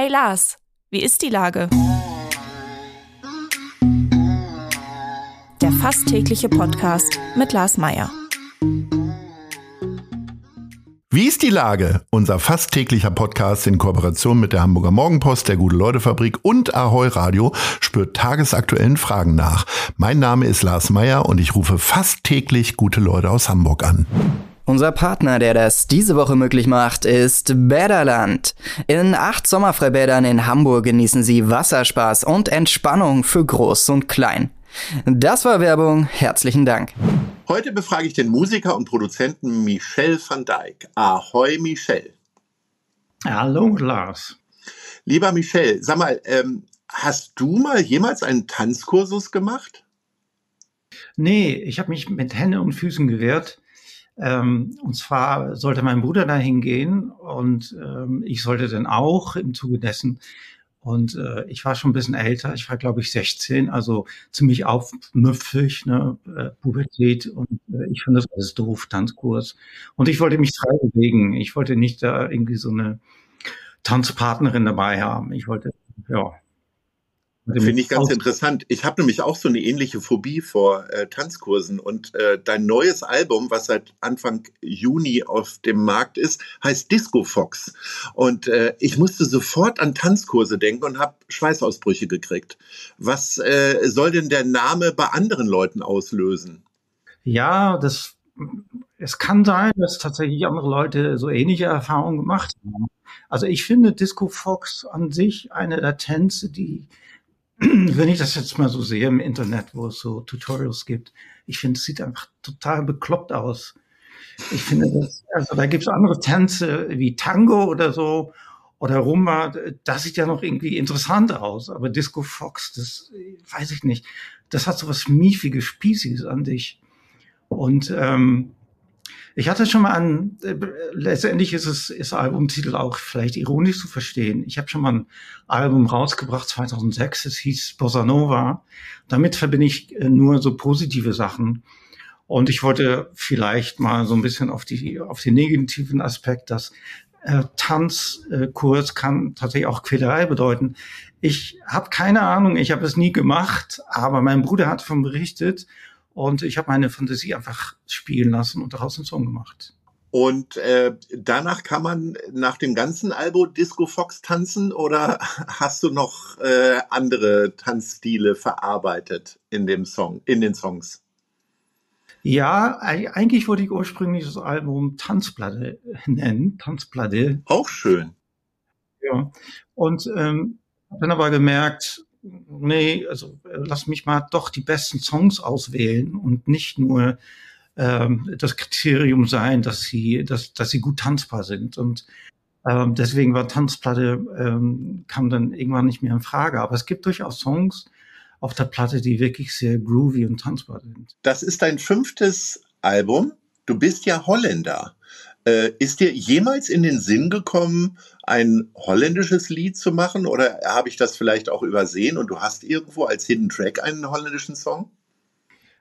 Hey Lars, wie ist die Lage? Der fast tägliche Podcast mit Lars Meier. Wie ist die Lage? Unser fast täglicher Podcast in Kooperation mit der Hamburger Morgenpost, der Gute-Leute-Fabrik und Ahoi Radio spürt tagesaktuellen Fragen nach. Mein Name ist Lars Meier und ich rufe fast täglich gute Leute aus Hamburg an. Unser Partner, der das diese Woche möglich macht, ist Bäderland. In acht Sommerfreibädern in Hamburg genießen Sie Wasserspaß und Entspannung für Groß und Klein. Das war Werbung. Herzlichen Dank. Heute befrage ich den Musiker und Produzenten Michel van Dijk. Ahoi, Michel. Hallo, Lars. Lieber Michel, sag mal, ähm, hast du mal jemals einen Tanzkursus gemacht? Nee, ich habe mich mit Hände und Füßen gewehrt. Ähm, und zwar sollte mein Bruder dahin gehen und ähm, ich sollte dann auch im Zuge dessen. Und äh, ich war schon ein bisschen älter, ich war glaube ich 16, also ziemlich aufmüpfig, ne, äh, Pubertät und äh, ich finde das alles doof, Tanzkurs. Und ich wollte mich frei bewegen. Ich wollte nicht da irgendwie so eine Tanzpartnerin dabei haben. Ich wollte, ja, Finde ich ganz interessant. Ich habe nämlich auch so eine ähnliche Phobie vor äh, Tanzkursen und äh, dein neues Album, was seit Anfang Juni auf dem Markt ist, heißt Disco Fox. Und äh, ich musste sofort an Tanzkurse denken und habe Schweißausbrüche gekriegt. Was äh, soll denn der Name bei anderen Leuten auslösen? Ja, das es kann sein, dass tatsächlich andere Leute so ähnliche Erfahrungen gemacht haben. Also ich finde Disco Fox an sich eine der Tänze, die wenn ich das jetzt mal so sehe im Internet, wo es so Tutorials gibt, ich finde, es sieht einfach total bekloppt aus. Ich finde, das, also da gibt es andere Tänze wie Tango oder so oder Rumba, das sieht ja noch irgendwie interessant aus. Aber Disco Fox, das weiß ich nicht. Das hat so was Miefiges, Spießiges an dich. Und ähm, ich hatte schon mal an, äh, letztendlich ist es ist Albumtitel auch vielleicht ironisch zu verstehen. Ich habe schon mal ein Album rausgebracht 2006, es hieß Bossa Nova. Damit verbinde ich äh, nur so positive Sachen. Und ich wollte vielleicht mal so ein bisschen auf die auf den negativen Aspekt, dass äh, Tanzkurs äh, kann tatsächlich auch Quälerei bedeuten. Ich habe keine Ahnung, ich habe es nie gemacht, aber mein Bruder hat davon berichtet und ich habe meine Fantasie einfach spielen lassen und daraus einen Song gemacht. Und äh, danach kann man nach dem ganzen Album Disco Fox tanzen oder hast du noch äh, andere Tanzstile verarbeitet in dem Song, in den Songs? Ja, eigentlich wollte ich ursprünglich das Album Tanzplatte nennen, Tanzplatte. Auch schön. Ja. Und ähm, dann aber gemerkt, nee, also äh, lass mich mal doch die besten Songs auswählen und nicht nur ähm, das Kriterium sein, dass sie, dass, dass sie gut tanzbar sind. Und ähm, deswegen war Tanzplatte, ähm, kam dann irgendwann nicht mehr in Frage. Aber es gibt durchaus Songs auf der Platte, die wirklich sehr groovy und tanzbar sind. Das ist dein fünftes Album. Du bist ja Holländer. Äh, ist dir jemals in den Sinn gekommen, ein holländisches Lied zu machen oder habe ich das vielleicht auch übersehen und du hast irgendwo als Hidden Track einen holländischen Song?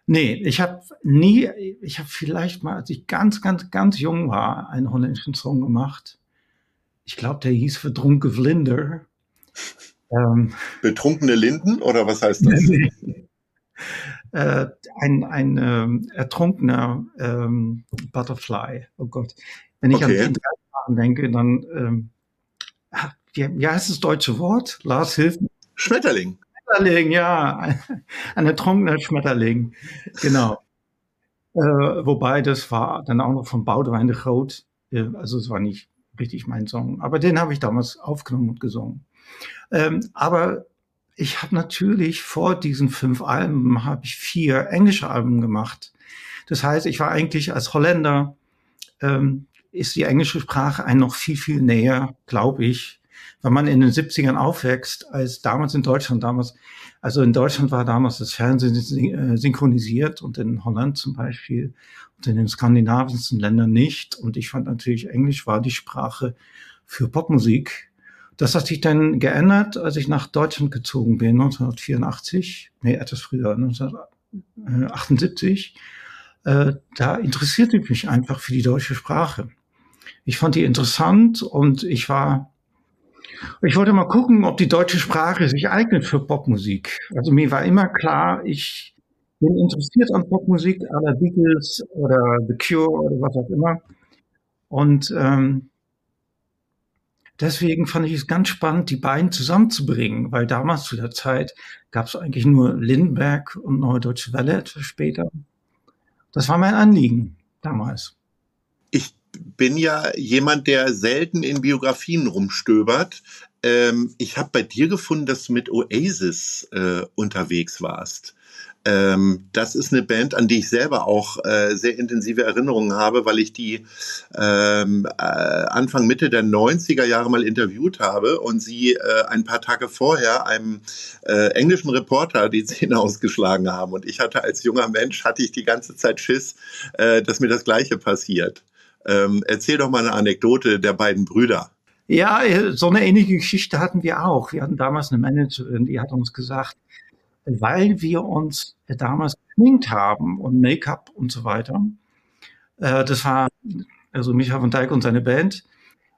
Nee, ich habe nie, ich habe vielleicht mal, als ich ganz, ganz, ganz jung war, einen holländischen Song gemacht. Ich glaube, der hieß Verdrunken Vlinder. Ähm, Betrunkene Linden oder was heißt das? Äh, ein, ein ähm, ertrunkener ähm, Butterfly. Oh Gott. Wenn ich okay. an den drei denke, dann ähm, wie, wie heißt das deutsche Wort? Lars hilft Schmetterling. Schmetterling, ja. Ein, ertrunkener Schmetterling. Genau. äh, wobei das war dann auch noch von Baudewijn de Groot. Äh, also es war nicht richtig mein Song. Aber den habe ich damals aufgenommen und gesungen. Ähm, aber ich habe natürlich vor diesen fünf Alben habe ich vier englische Alben gemacht. Das heißt, ich war eigentlich als Holländer, ähm, ist die englische Sprache ein noch viel, viel näher, glaube ich, wenn man in den 70ern aufwächst, als damals in Deutschland, damals, also in Deutschland war damals das Fernsehen äh, synchronisiert und in Holland zum Beispiel und in den skandinavischen Ländern nicht. Und ich fand natürlich, Englisch war die Sprache für Popmusik das hat sich dann geändert, als ich nach Deutschland gezogen bin, 1984, nee, etwas früher, 1978. Äh, da interessierte ich mich einfach für die deutsche Sprache. Ich fand die interessant und ich war Ich wollte mal gucken, ob die deutsche Sprache sich eignet für Popmusik. Also mir war immer klar, ich bin interessiert an Popmusik, la Beatles oder The Cure oder was auch immer. Und ähm, deswegen fand ich es ganz spannend, die beiden zusammenzubringen, weil damals zu der Zeit gab es eigentlich nur Lindbergh und Neue Deutsche Welle etwas später. Das war mein Anliegen damals. Ich bin ja jemand, der selten in Biografien rumstöbert. Ähm, ich habe bei dir gefunden, dass du mit Oasis äh, unterwegs warst. Ähm, das ist eine Band, an die ich selber auch äh, sehr intensive Erinnerungen habe, weil ich die ähm, äh, Anfang, Mitte der 90er Jahre mal interviewt habe und sie äh, ein paar Tage vorher einem äh, englischen Reporter die Zähne ausgeschlagen haben. Und ich hatte als junger Mensch, hatte ich die ganze Zeit Schiss, äh, dass mir das Gleiche passiert. Ähm, erzähl doch mal eine Anekdote der beiden Brüder. Ja, so eine ähnliche Geschichte hatten wir auch. Wir hatten damals eine Managerin, die hat uns gesagt, weil wir uns damals geschminkt haben und Make-up und so weiter. Äh, das war also Michael von Dijk und seine Band.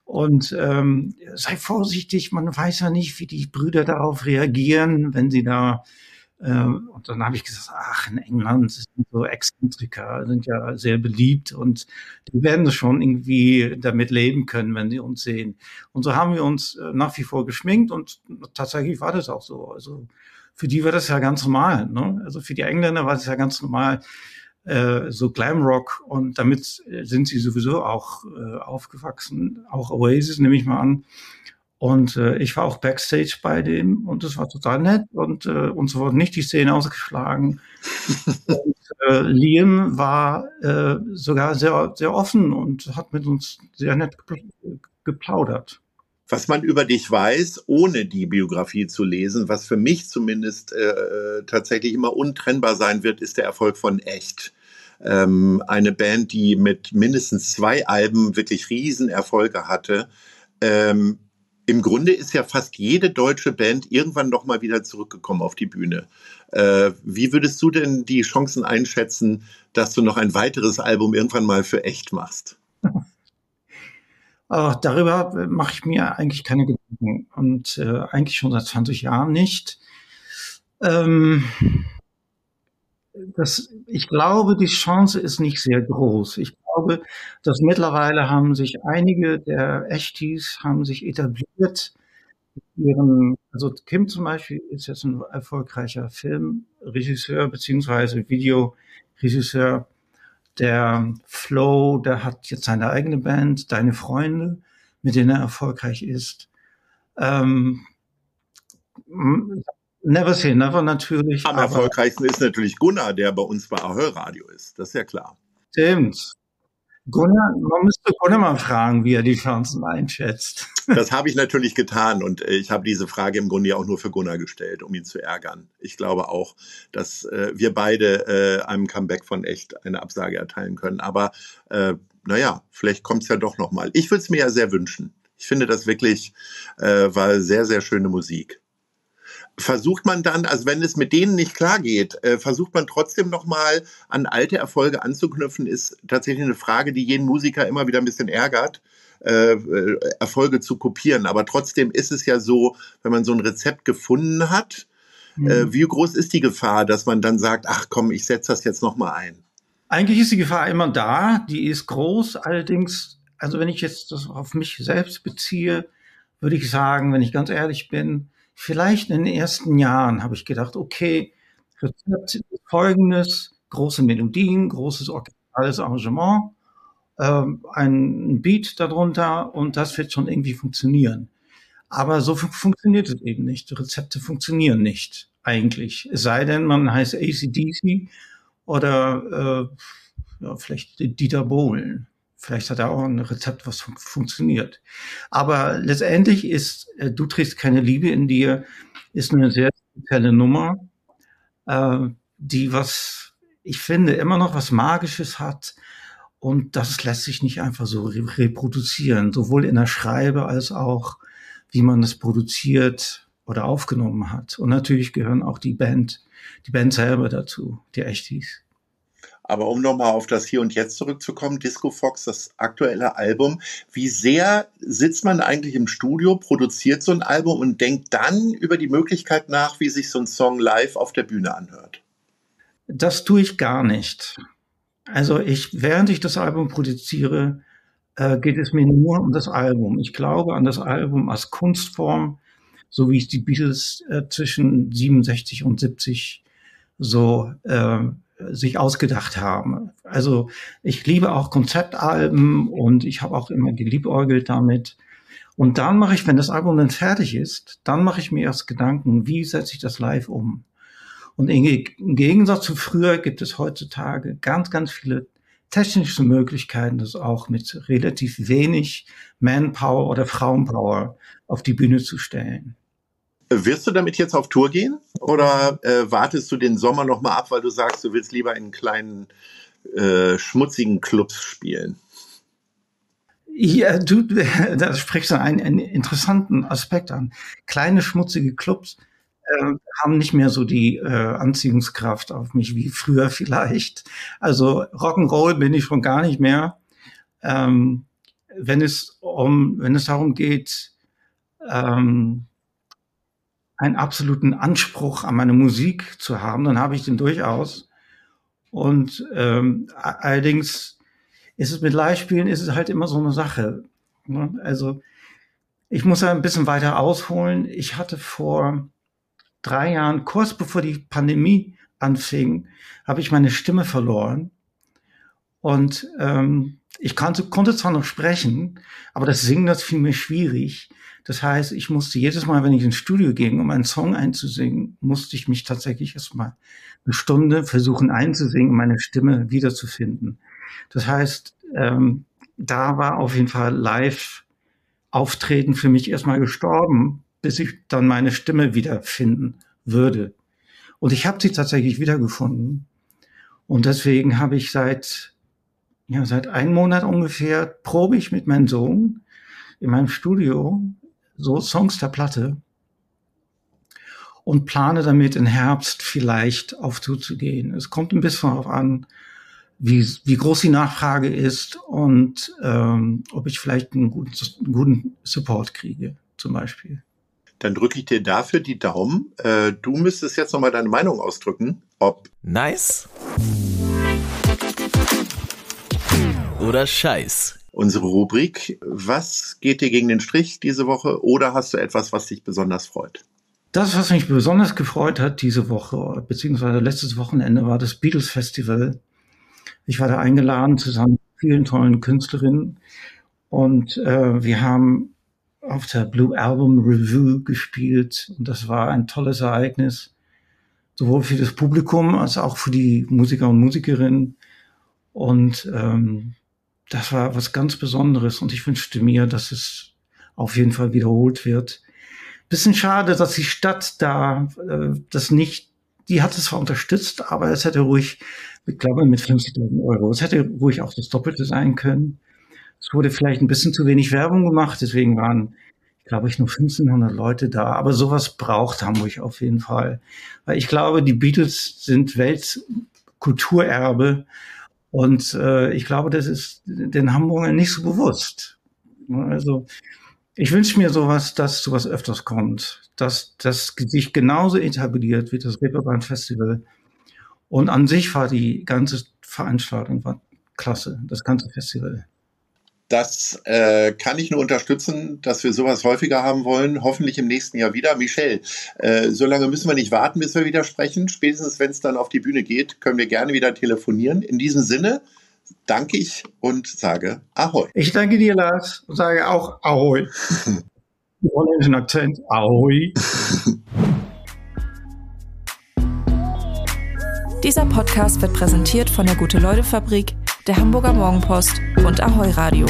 Und ähm, sei vorsichtig, man weiß ja nicht, wie die Brüder darauf reagieren, wenn sie da äh, und dann habe ich gesagt, ach, in England sind so Exzentriker, sind ja sehr beliebt und die werden schon irgendwie damit leben können, wenn sie uns sehen. Und so haben wir uns äh, nach wie vor geschminkt und tatsächlich war das auch so. Also für die war das ja ganz normal. Ne? Also für die Engländer war das ja ganz normal, äh, so Glamrock und damit äh, sind sie sowieso auch äh, aufgewachsen, auch Oasis nehme ich mal an. Und äh, ich war auch Backstage bei dem und es war total nett und äh, uns wurden nicht die Szene ausgeschlagen. und äh, Liam war äh, sogar sehr, sehr offen und hat mit uns sehr nett geplaudert was man über dich weiß, ohne die Biografie zu lesen, was für mich zumindest äh, tatsächlich immer untrennbar sein wird, ist der Erfolg von Echt. Ähm, eine Band, die mit mindestens zwei Alben wirklich Riesenerfolge hatte. Ähm, Im Grunde ist ja fast jede deutsche Band irgendwann noch mal wieder zurückgekommen auf die Bühne. Äh, wie würdest du denn die Chancen einschätzen, dass du noch ein weiteres Album irgendwann mal für Echt machst? Äh, darüber mache ich mir eigentlich keine Gedanken und äh, eigentlich schon seit 20 Jahren nicht. Ähm, das, ich glaube, die Chance ist nicht sehr groß. Ich glaube, dass mittlerweile haben sich einige der Echtis haben sich etabliert. Ihren, also Kim zum Beispiel ist jetzt ein erfolgreicher Filmregisseur beziehungsweise Videoregisseur der Flow, der hat jetzt seine eigene Band, Deine Freunde, mit denen er erfolgreich ist. Ähm, never say never natürlich. Am erfolgreichsten ist natürlich Gunnar, der bei uns bei Ahoi Radio ist. Das ist ja klar. Stimmt. Gunnar, man müsste Gunnar mal fragen, wie er die Chancen einschätzt. Das habe ich natürlich getan und äh, ich habe diese Frage im Grunde ja auch nur für Gunnar gestellt, um ihn zu ärgern. Ich glaube auch, dass äh, wir beide äh, einem Comeback von echt eine Absage erteilen können. Aber äh, naja, vielleicht kommt es ja doch nochmal. Ich würde es mir ja sehr wünschen. Ich finde das wirklich äh, war sehr, sehr schöne Musik versucht man dann, also wenn es mit denen nicht klar geht, äh, versucht man trotzdem nochmal an alte Erfolge anzuknüpfen, ist tatsächlich eine Frage, die jeden Musiker immer wieder ein bisschen ärgert, äh, äh, Erfolge zu kopieren. Aber trotzdem ist es ja so, wenn man so ein Rezept gefunden hat, äh, mhm. äh, wie groß ist die Gefahr, dass man dann sagt, ach komm, ich setze das jetzt nochmal ein? Eigentlich ist die Gefahr immer da, die ist groß, allerdings, also wenn ich jetzt das auf mich selbst beziehe, würde ich sagen, wenn ich ganz ehrlich bin, vielleicht in den ersten Jahren habe ich gedacht, okay, Rezept folgendes, große Melodien, großes orchestrales Arrangement, äh, ein Beat darunter und das wird schon irgendwie funktionieren. Aber so fun funktioniert es eben nicht. Rezepte funktionieren nicht eigentlich. Es sei denn, man heißt ACDC oder äh, ja, vielleicht Dieter Bohlen. Vielleicht hat er auch ein Rezept, was fun funktioniert. Aber letztendlich ist äh, Du trägst keine Liebe in dir, ist eine sehr spezielle Nummer, äh, die was, ich finde, immer noch was Magisches hat. Und das lässt sich nicht einfach so re reproduzieren, sowohl in der Schreibe als auch, wie man es produziert oder aufgenommen hat. Und natürlich gehören auch die Band, die Band selber dazu, die Echtis. Aber um nochmal auf das Hier und Jetzt zurückzukommen, Disco Fox, das aktuelle Album, wie sehr sitzt man eigentlich im Studio, produziert so ein Album und denkt dann über die Möglichkeit nach, wie sich so ein Song live auf der Bühne anhört? Das tue ich gar nicht. Also ich, während ich das Album produziere, äh, geht es mir nur um das Album. Ich glaube an das Album als Kunstform, so wie es die Beatles äh, zwischen 67 und 70 so äh, sich ausgedacht haben. Also ich liebe auch Konzeptalben und ich habe auch immer geliebäugelt damit. Und dann mache ich, wenn das Album dann fertig ist, dann mache ich mir erst Gedanken, wie setze ich das live um. Und im Gegensatz zu früher gibt es heutzutage ganz, ganz viele technische Möglichkeiten, das auch mit relativ wenig Manpower oder Frauenpower auf die Bühne zu stellen. Wirst du damit jetzt auf Tour gehen oder äh, wartest du den Sommer noch mal ab, weil du sagst, du willst lieber in kleinen äh, schmutzigen Clubs spielen? Ja, du, da sprichst du einen, einen interessanten Aspekt an. Kleine schmutzige Clubs äh, haben nicht mehr so die äh, Anziehungskraft auf mich wie früher vielleicht. Also Rock'n'Roll bin ich schon gar nicht mehr. Ähm, wenn es um, wenn es darum geht, ähm, einen absoluten Anspruch an meine Musik zu haben, dann habe ich den durchaus. Und ähm, allerdings ist es mit Live-Spielen ist es halt immer so eine Sache. Ne? Also ich muss ja ein bisschen weiter ausholen. Ich hatte vor drei Jahren, kurz bevor die Pandemie anfing, habe ich meine Stimme verloren. Und ähm, ich konnte, konnte zwar noch sprechen, aber das Singen, das fiel mir schwierig. Das heißt, ich musste jedes Mal, wenn ich ins Studio ging, um einen Song einzusingen, musste ich mich tatsächlich erstmal eine Stunde versuchen einzusingen, meine Stimme wiederzufinden. Das heißt, ähm, da war auf jeden Fall live Auftreten für mich erstmal gestorben, bis ich dann meine Stimme wiederfinden würde. Und ich habe sie tatsächlich wiedergefunden. Und deswegen habe ich seit, ja, seit einem Monat ungefähr probe ich mit meinem Sohn in meinem Studio so Songs der Platte und plane damit im Herbst vielleicht auf Tour zu gehen. Es kommt ein bisschen darauf an, wie, wie groß die Nachfrage ist und ähm, ob ich vielleicht einen guten, einen guten Support kriege, zum Beispiel. Dann drücke ich dir dafür die Daumen. Äh, du müsstest jetzt nochmal deine Meinung ausdrücken, ob nice oder scheiß unsere Rubrik. Was geht dir gegen den Strich diese Woche oder hast du etwas, was dich besonders freut? Das, was mich besonders gefreut hat diese Woche, beziehungsweise letztes Wochenende, war das Beatles Festival. Ich war da eingeladen zusammen mit vielen tollen Künstlerinnen und äh, wir haben auf der Blue Album Review gespielt und das war ein tolles Ereignis, sowohl für das Publikum als auch für die Musiker und Musikerinnen. Und ähm, das war was ganz Besonderes und ich wünschte mir, dass es auf jeden Fall wiederholt wird. Bisschen schade, dass die Stadt da äh, das nicht, die hat es zwar unterstützt, aber es hätte ruhig, ich glaube mit 50.000 Euro, es hätte ruhig auch das Doppelte sein können. Es wurde vielleicht ein bisschen zu wenig Werbung gemacht, deswegen waren, glaube ich, nur 1500 Leute da. Aber sowas braucht Hamburg auf jeden Fall. Weil ich glaube, die Beatles sind Weltkulturerbe und äh, ich glaube, das ist den Hamburgern nicht so bewusst. Also ich wünsche mir sowas, dass sowas öfters kommt, dass das sich genauso etabliert wie das Reeperbahn Festival. Und an sich war die ganze Veranstaltung war klasse, das ganze Festival. Das äh, kann ich nur unterstützen, dass wir sowas häufiger haben wollen. Hoffentlich im nächsten Jahr wieder. Michelle, äh, so lange müssen wir nicht warten, bis wir wieder sprechen. Spätestens, wenn es dann auf die Bühne geht, können wir gerne wieder telefonieren. In diesem Sinne danke ich und sage Ahoi. Ich danke dir, Lars, und sage auch Ahoi. Mit holländischen Akzent. Ahoi. Dieser Podcast wird präsentiert von der Gute-Leute-Fabrik der Hamburger Morgenpost und Ahoi Radio.